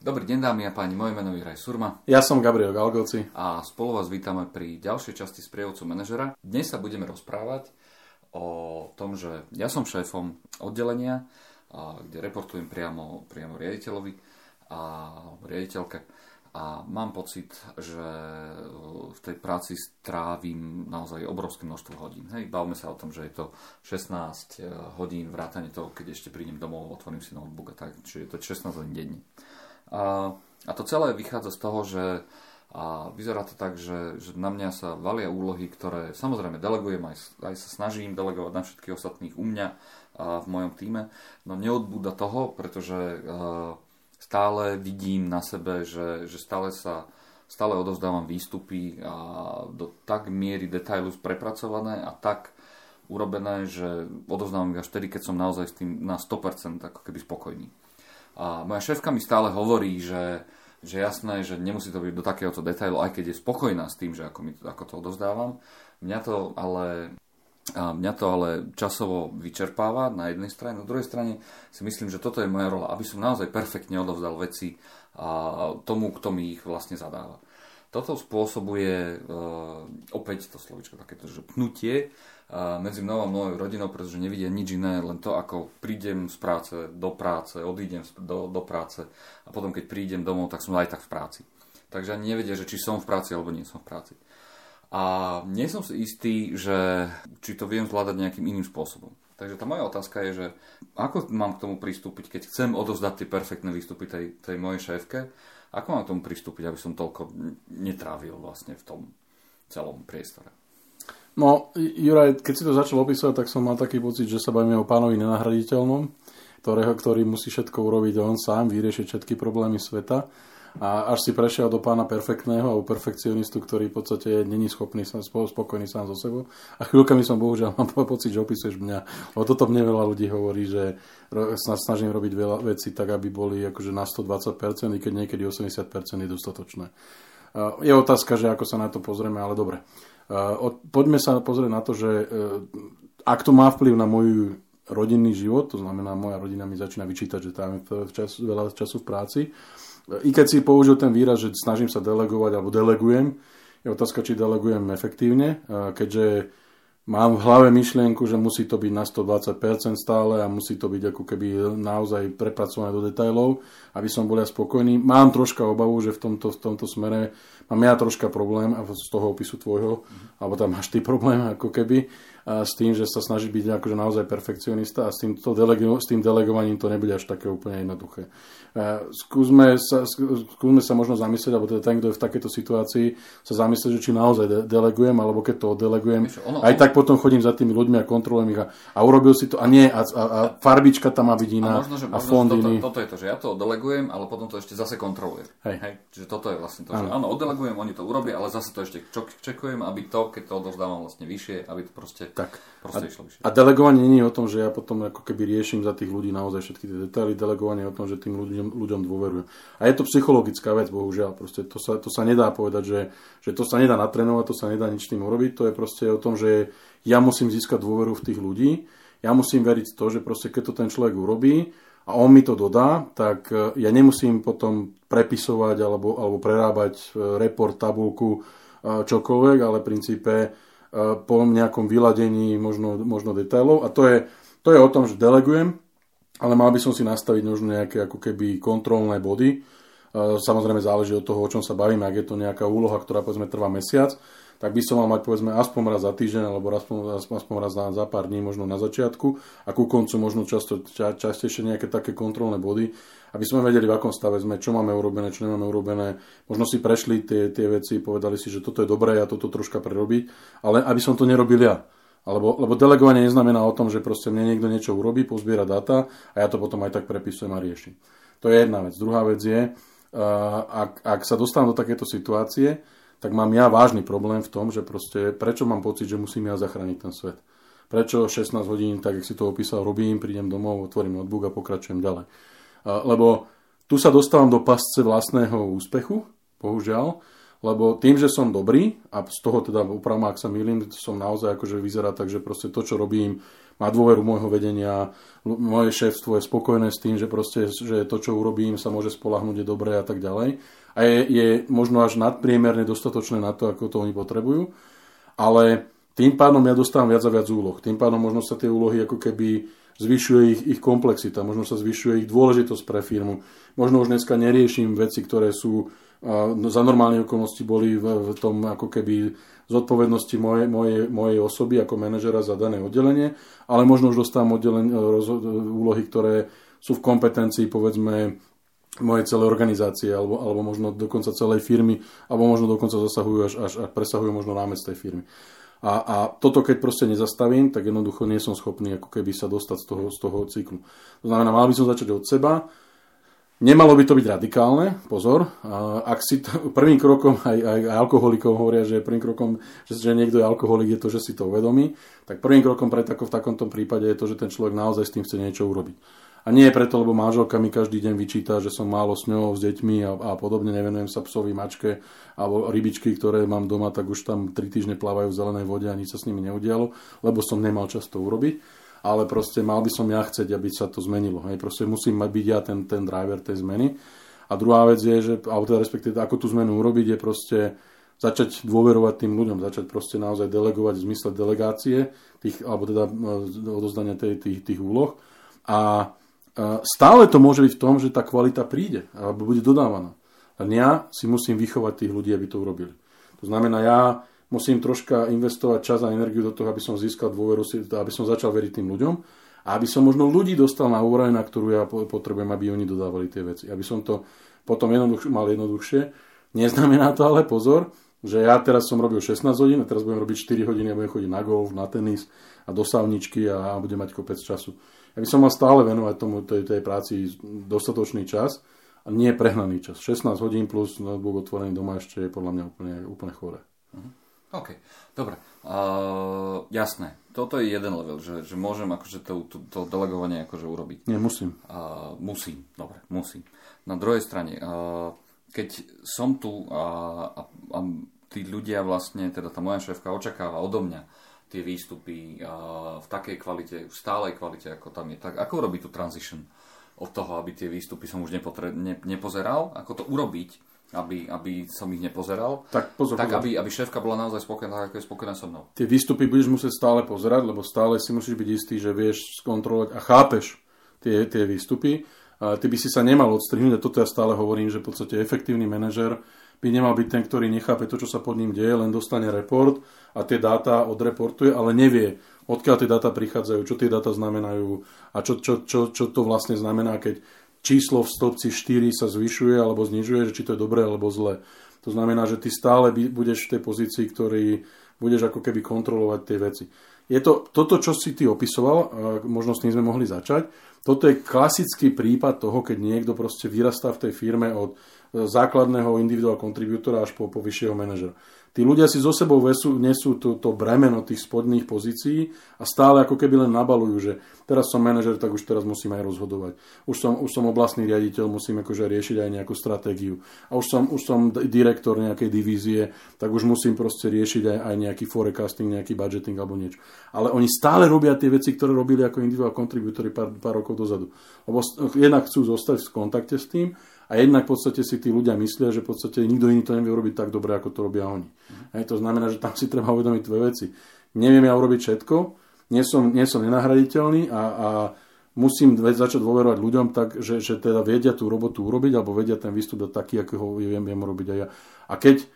Dobrý deň dámy a páni, moje meno je Raj Surma. Ja som Gabriel Galgoci. A spolu vás vítame pri ďalšej časti sprievodcu manažera. Dnes sa budeme rozprávať o tom, že ja som šéfom oddelenia, kde reportujem priamo, priamo riaditeľovi a riaditeľke a mám pocit, že v tej práci strávim naozaj obrovské množstvo hodín. Hej, bavme sa o tom, že je to 16 eh, hodín vrátane toho, keď ešte prídem domov, otvorím si notebook a tak, čiže je to 16 hodín denne. A, a to celé vychádza z toho, že a vyzerá to tak, že, že na mňa sa valia úlohy, ktoré samozrejme delegujem, aj, aj sa snažím delegovať na všetkých ostatných u mňa a v mojom týme, no neodbúda toho, pretože uh, stále vidím na sebe, že, že stále sa stále odovzdávam výstupy a do tak miery detailu prepracované a tak urobené, že odovzdávam ich až vtedy, keď som naozaj s tým na 100% ako keby spokojný. A moja šéfka mi stále hovorí, že, že jasné, že nemusí to byť do takéhoto detailu, aj keď je spokojná s tým, že ako, mi, ako to odovzdávam. Mňa to ale mňa to ale časovo vyčerpáva na jednej strane, na druhej strane si myslím, že toto je moja rola, aby som naozaj perfektne odovzdal veci a tomu, kto mi ich vlastne zadáva. Toto spôsobuje uh, opäť to slovičko takéto, že pnutie uh, medzi mnou a mojou rodinou, pretože nevidia nič iné, len to, ako prídem z práce do práce, odídem do, do práce a potom, keď prídem domov, tak som aj tak v práci. Takže ani nevedia, že či som v práci alebo nie som v práci. A nie som si istý, že či to viem zvládať nejakým iným spôsobom. Takže tá moja otázka je, že ako mám k tomu pristúpiť, keď chcem odozdať tie perfektné výstupy tej, tej mojej šéfke, ako mám k tomu pristúpiť, aby som toľko netrávil vlastne v tom celom priestore. No, Juraj, keď si to začal opísať, tak som mal taký pocit, že sa bavíme o pánovi nenahraditeľnom, ktorého, ktorý musí všetko urobiť on sám, vyriešiť všetky problémy sveta a až si prešiel do pána perfektného alebo perfekcionistu, ktorý v podstate není schopný sa spokojný sám so sebou. A chvíľkami som bohužiaľ mám pocit, že opisuješ mňa. O toto mne veľa ľudí hovorí, že snažím robiť veľa vecí tak, aby boli akože na 120%, i keď niekedy 80% je dostatočné. Je otázka, že ako sa na to pozrieme, ale dobre. Poďme sa pozrieť na to, že e, ak to má vplyv na môj rodinný život, to znamená, moja rodina mi začína vyčítať, že tam čas, veľa času v práci, i keď si použil ten výraz, že snažím sa delegovať alebo delegujem, je otázka, či delegujem efektívne, keďže mám v hlave myšlienku, že musí to byť na 120% stále a musí to byť ako keby naozaj prepracované do detajlov, aby som bol ja spokojný. Mám troška obavu, že v tomto, v tomto smere mám ja troška problém z toho opisu tvojho, mm. alebo tam máš ty problém ako keby a s tým, že sa snaží byť akože naozaj perfekcionista a s, týmto delego, s tým delegovaním to nebude až také úplne jednoduché. Skúsme sa, skúsme sa možno zamyslieť, alebo teda ten, kto je v takejto situácii, sa zamyslieť, že či naozaj de- delegujem, alebo keď to oddelegujem, ono, aj tak potom chodím za tými ľuďmi a kontrolujem ich a, a urobil si to, a nie, a, a, a farbička tam má byť iná, a, možno, že, a fond toto, iný. Toto je to, že ja to oddelegujem, ale potom to ešte zase kontrolujem. Hej. Hej. Čiže toto je vlastne to, že áno, oddelegujem, oni to urobia, ale zase to ešte čekujem, aby to, keď to odovzdávam vlastne vyššie, aby to proste, tak. proste a, išlo vyššie. A delegovanie nie je o tom, že ja potom ako keby riešim za tých ľudí naozaj všetky tie detaily, delegovanie je o tom, že tým ľuďom, ľuďom dôverujem. A je to psychologická vec, bohužiaľ. Proste to, sa, to sa nedá povedať, že, že to sa nedá natrénovať, to sa nedá nič tým urobiť. To je proste o tom, že ja musím získať dôveru v tých ľudí. Ja musím veriť to, že proste keď to ten človek urobí a on mi to dodá, tak e, ja nemusím potom prepisovať alebo, alebo prerábať e, report, tabulku, e, čokoľvek, ale v princípe po nejakom vyladení možno, možno detailov. A to je, to je o tom, že delegujem, ale mal by som si nastaviť možno nejaké ako keby kontrolné body. Samozrejme záleží od toho, o čom sa bavíme. Ak je to nejaká úloha, ktorá povedzme trvá mesiac, tak by som mal mať povedzme aspoň raz za týždeň alebo aspoň, aspoň raz za, za pár dní možno na začiatku a ku koncu možno často, ča, častejšie nejaké také kontrolné body, aby sme vedeli, v akom stave sme, čo máme urobené, čo nemáme urobené. Možno si prešli tie, tie veci, povedali si, že toto je dobré a toto troška prerobiť, ale aby som to nerobil ja. Alebo, lebo delegovanie neznamená o tom, že proste mne niekto niečo urobí, pozbiera dáta a ja to potom aj tak prepisujem a riešim. To je jedna vec. Druhá vec je, ak, ak sa dostanem do takéto situácie, tak mám ja vážny problém v tom, že proste prečo mám pocit, že musím ja zachrániť ten svet. Prečo 16 hodín, tak jak si to opísal, robím, prídem domov, otvorím notebook a pokračujem ďalej. Lebo tu sa dostávam do pasce vlastného úspechu, bohužiaľ, lebo tým, že som dobrý, a z toho teda upravma, ak sa milím, som naozaj akože vyzerá tak, že proste to, čo robím, má dôveru môjho vedenia, moje šéfstvo je spokojné s tým, že proste, že to, čo urobím, sa môže spolahnúť, je dobré a tak ďalej. A je, je možno až nadpriemerne dostatočné na to, ako to oni potrebujú. Ale tým pádom ja dostávam viac a viac úloh. Tým pádom možno sa tie úlohy ako keby zvyšuje ich, ich komplexita, možno sa zvyšuje ich dôležitosť pre firmu. Možno už dneska neriešim veci, ktoré sú no, za normálne okolnosti boli v, v tom ako keby zodpovednosti mojej, mojej, mojej osoby ako manažera za dané oddelenie, ale možno už dostávam oddelenie, úlohy, ktoré sú v kompetencii povedzme mojej celej organizácie alebo, alebo možno dokonca celej firmy alebo možno dokonca zasahujú až, až, až presahujú možno rámec tej firmy. A, a toto keď proste nezastavím, tak jednoducho nie som schopný ako keby sa dostať z toho, z toho cyklu. To znamená, mal by som začať od seba, Nemalo by to byť radikálne, pozor. Ak si to, prvým krokom, aj, aj, alkoholikov hovoria, že prvým krokom, že, že niekto je alkoholik, je to, že si to uvedomí, tak prvým krokom pre tako, v takomto prípade je to, že ten človek naozaj s tým chce niečo urobiť. A nie je preto, lebo manželka mi každý deň vyčíta, že som málo s ňou, s deťmi a, a podobne, nevenujem sa psovi, mačke alebo rybičky, ktoré mám doma, tak už tam tri týždne plávajú v zelenej vode a nič sa s nimi neudialo, lebo som nemal čas to urobiť ale proste mal by som ja chcieť, aby sa to zmenilo. Hej. Proste musím byť ja ten, ten driver tej zmeny. A druhá vec je, že, alebo teda respektíve, ako tú zmenu urobiť, je proste začať dôverovať tým ľuďom, začať proste naozaj delegovať v zmysle delegácie, tých, alebo teda e, odozdania tých, tých, tých úloh. A e, stále to môže byť v tom, že tá kvalita príde, alebo bude dodávaná. A ja si musím vychovať tých ľudí, aby to urobili. To znamená, ja musím troška investovať čas a energiu do toho, aby som získal dôveru, aby som začal veriť tým ľuďom a aby som možno ľudí dostal na úroveň, na ktorú ja potrebujem, aby oni dodávali tie veci. Aby som to potom jednoduch, mal jednoduchšie. Neznamená to ale pozor, že ja teraz som robil 16 hodín a teraz budem robiť 4 hodiny a budem chodiť na golf, na tenis a do savničky a budem mať kopec času. Ja by som mal stále venovať tomu tej, tej práci dostatočný čas a nie prehnaný čas. 16 hodín plus notebook otvorený doma ešte je podľa mňa úplne, úplne chore. Uh-huh. OK, dobre. Uh, jasné, toto je jeden level, že, že môžem akože to, to, to delegovanie akože urobiť. Nie, musím. Uh, musím, dobre, musím. Na druhej strane, uh, keď som tu a, a, a tí ľudia vlastne, teda tá moja šéfka očakáva odo mňa tie výstupy uh, v takej kvalite, v stálej kvalite, ako tam je, tak ako urobiť tú transition od toho, aby tie výstupy som už nepotre- ne, nepozeral, ako to urobiť, aby, aby som ich nepozeral, tak, pozor, tak pozor. Aby, aby šéfka bola naozaj spokojná, ako je spokojná so mnou. Tie výstupy budeš musieť stále pozerať, lebo stále si musíš byť istý, že vieš skontrolovať a chápeš tie, tie výstupy. A ty by si sa nemal odstrihnúť, a toto ja stále hovorím, že v podstate efektívny manažer by nemal byť ten, ktorý nechápe to, čo sa pod ním deje, len dostane report a tie dáta odreportuje, ale nevie, odkiaľ tie dáta prichádzajú, čo tie dáta znamenajú a čo, čo, čo, čo to vlastne znamená, keď číslo v stĺpci 4 sa zvyšuje alebo znižuje, že či to je dobré alebo zlé. To znamená, že ty stále budeš v tej pozícii, ktorý budeš ako keby kontrolovať tie veci. Je to toto, čo si ty opisoval, možno s tým sme mohli začať, toto je klasický prípad toho, keď niekto proste vyrastá v tej firme od základného individuál kontribútora až po, po vyššieho manažera. Tí ľudia si zo sebou vesú, nesú to, to bremeno tých spodných pozícií a stále ako keby len nabalujú, že teraz som manažer, tak už teraz musím aj rozhodovať. Už som, už som oblastný riaditeľ, musím akože riešiť aj nejakú stratégiu. A už som, už som direktor nejakej divízie, tak už musím proste riešiť aj, aj nejaký forecasting, nejaký budgeting alebo niečo. Ale oni stále robia tie veci, ktoré robili ako individuál kontribútory pár, pár rokov dozadu. Lebo jednak chcú zostať v kontakte s tým a jednak v podstate si tí ľudia myslia, že v podstate nikto iný to nevie urobiť tak dobre, ako to robia oni. Mm. Hej, to znamená, že tam si treba uvedomiť dve veci. Neviem ja urobiť všetko, nie som, nie som nenahraditeľný a, a musím začať dôverovať ľuďom tak, že, že teda vedia tú robotu urobiť alebo vedia ten výstup dať taký, ako ho viem, viem robiť aj ja. A keď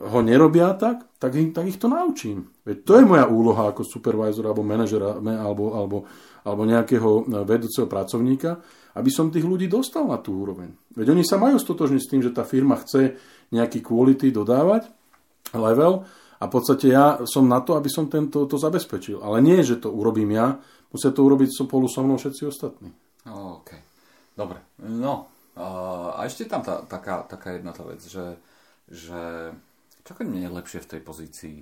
ho nerobia tak, tak tak ich to naučím. Veď to je moja úloha ako supervisor alebo manažera alebo, alebo, alebo nejakého vedúceho pracovníka, aby som tých ľudí dostal na tú úroveň. Veď oni sa majú stotožniť s tým, že tá firma chce nejaký quality dodávať, level, a v podstate ja som na to, aby som tento to zabezpečil. Ale nie, že to urobím ja, musia to urobiť spolu so mnou všetci ostatní. OK. Dobre. No, a ešte tam tá, taká, taká jedna tá vec, že, že keď nie je lepšie v tej pozícii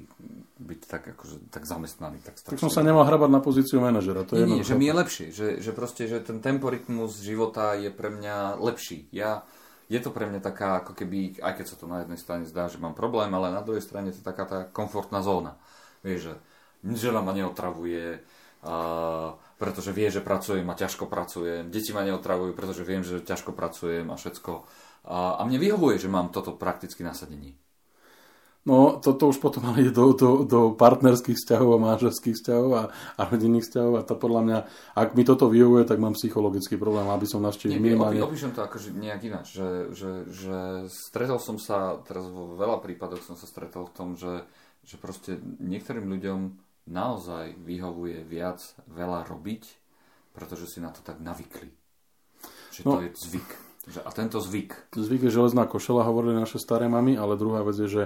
byť tak, akože, tak zamestnaný? Tak, tak som sa nemal hrabať na pozíciu manažera. To je nie, nie, že mi je lepšie. Že, že proste, že ten temporitmus života je pre mňa lepší. Ja, je to pre mňa taká, ako keby, aj keď sa to na jednej strane zdá, že mám problém, ale na druhej strane to je taká tá komfortná zóna. Vieš, že žena ma neotravuje, a, pretože vie, že pracujem a ťažko pracujem. Deti ma neotravujú, pretože viem, že ťažko pracujem a všetko. A, a mne vyhovuje, že mám toto prakticky nasadení. No, toto už potom ale ide do, do, do partnerských vzťahov a manželských vzťahov a, a rodinných vzťahov a to podľa mňa, ak mi toto vyhovuje, tak mám psychologický problém, aby som navštívil minimálne... Opíšem to akože nejak ináč, že, že, že stretol som sa, teraz vo veľa prípadoch som sa stretol v tom, že, že proste niektorým ľuďom naozaj vyhovuje viac veľa robiť, pretože si na to tak navykli. Že no, to je zvyk. A tento zvyk. Zvyk je železná košela, hovorili naše staré mamy, ale druhá vec je, že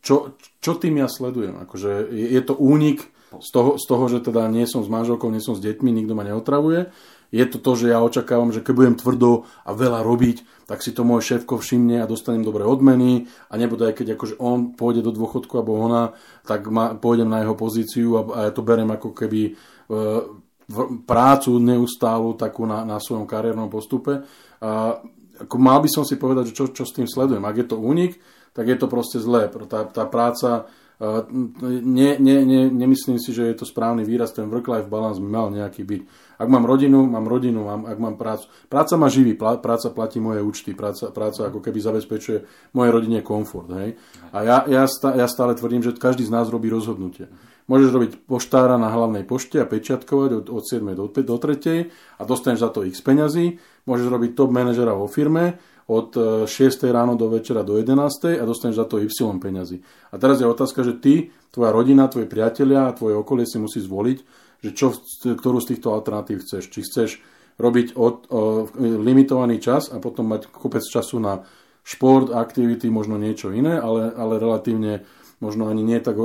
čo, čo tým ja sledujem? Akože je, je to únik z toho, z toho, že teda nie som s manželkou, nie som s deťmi, nikto ma neotravuje. Je to to, že ja očakávam, že keď budem tvrdo a veľa robiť, tak si to môj šéfko všimne a dostanem dobré odmeny a nebude aj keď akože on pôjde do dôchodku alebo ona, tak ma, pôjdem na jeho pozíciu a, a ja to berem ako keby e, prácu neustálu takú na, na svojom kariérnom postupe. A, ako mal by som si povedať, že čo, čo s tým sledujem. Ak je to únik, tak je to proste zlé. Tá, tá práca, ne, ne, ne, nemyslím si, že je to správny výraz, ten work-life balance mal nejaký byť. Ak mám rodinu, mám rodinu, mám, ak mám prácu. Práca ma živí, práca platí moje účty, práca, práca ako keby zabezpečuje mojej rodine komfort. Hej? A ja, ja, ja stále tvrdím, že každý z nás robí rozhodnutie. Môžeš robiť poštára na hlavnej pošte a pečiatkovať od, od 7. do, do 3. a dostaneš za to x peňazí. Môžeš robiť top manažera vo firme od 6. E, ráno do večera do 11. a dostaneš za to Y peňazí. A teraz je otázka, že ty, tvoja rodina, tvoji priatelia a tvoje okolie si musí zvoliť, že čo, ktorú z týchto alternatív chceš. Či chceš robiť od, o, limitovaný čas a potom mať kopec času na šport, aktivity, možno niečo iné, ale, ale relatívne možno ani nie tak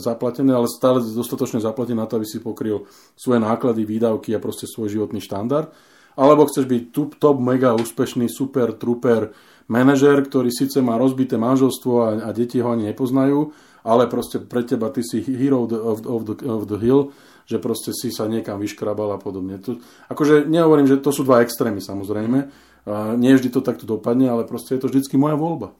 zaplatené, ale stále dostatočne zaplatené na to, aby si pokryl svoje náklady, výdavky a proste svoj životný štandard alebo chceš byť top, top mega úspešný, super, truper manažer, ktorý síce má rozbité manželstvo a, a deti ho ani nepoznajú, ale proste pre teba ty si hero of of the, of the hill, že proste si sa niekam vyškrabal a podobne. Tu, akože nehovorím, že to sú dva extrémy samozrejme, a nie vždy to takto dopadne, ale proste je to vždycky moja voľba.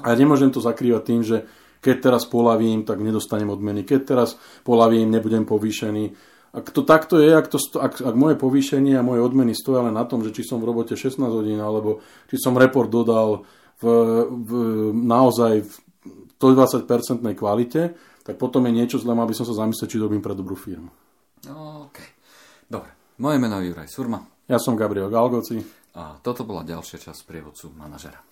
A nemôžem to zakrývať tým, že keď teraz polavím, tak nedostanem odmeny, keď teraz polavím, nebudem povýšený ak to takto je, ak, to, ak, ak moje povýšenie a moje odmeny stoja len na tom, že či som v robote 16 hodín, alebo či som report dodal v, v naozaj v 120% kvalite, tak potom je niečo zlé, aby som sa zamyslel, či robím pre dobrú firmu. OK. Dobre. Moje meno je Juraj Surma. Ja som Gabriel Galgoci. A toto bola ďalšia časť prievodcu manažera.